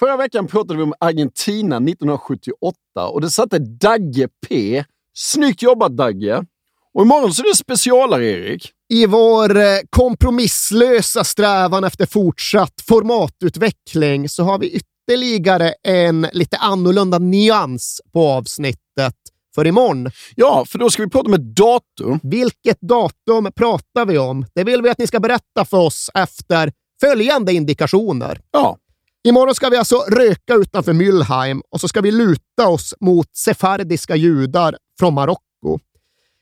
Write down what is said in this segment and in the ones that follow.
Förra veckan pratade vi om Argentina 1978 och det satte Dagge P. Snyggt jobbat Dagge! Och imorgon så är det specialare, Erik. I vår eh, kompromisslösa strävan efter fortsatt formatutveckling så har vi ytterligare en lite annorlunda nyans på avsnittet för imorgon. Ja, för då ska vi prata om ett datum. Vilket datum pratar vi om? Det vill vi att ni ska berätta för oss efter följande indikationer. Ja. Imorgon ska vi alltså röka utanför Mülheim och så ska vi luta oss mot sefardiska judar från Marocko.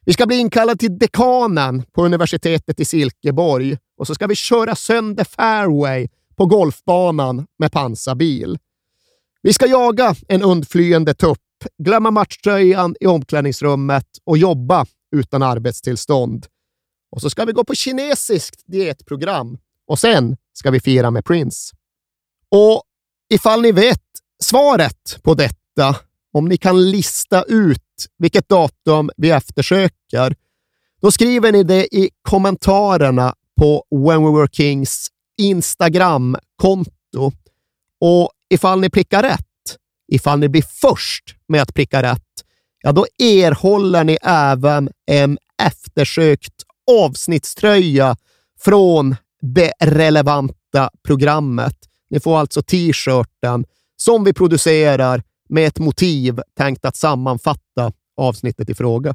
Vi ska bli inkallade till dekanen på universitetet i Silkeborg och så ska vi köra sönder fairway på golfbanan med pansarbil. Vi ska jaga en undflyende tupp, glömma matchtröjan i omklädningsrummet och jobba utan arbetstillstånd. Och så ska vi gå på kinesiskt dietprogram och sen ska vi fira med Prince. Och ifall ni vet svaret på detta, om ni kan lista ut vilket datum vi eftersöker, då skriver ni det i kommentarerna på When We Were Kings Instagram-konto. Och ifall ni prickar rätt, ifall ni blir först med att pricka rätt, ja då erhåller ni även en eftersökt avsnittströja från det relevanta programmet. Ni får alltså t-shirten som vi producerar med ett motiv tänkt att sammanfatta avsnittet i fråga.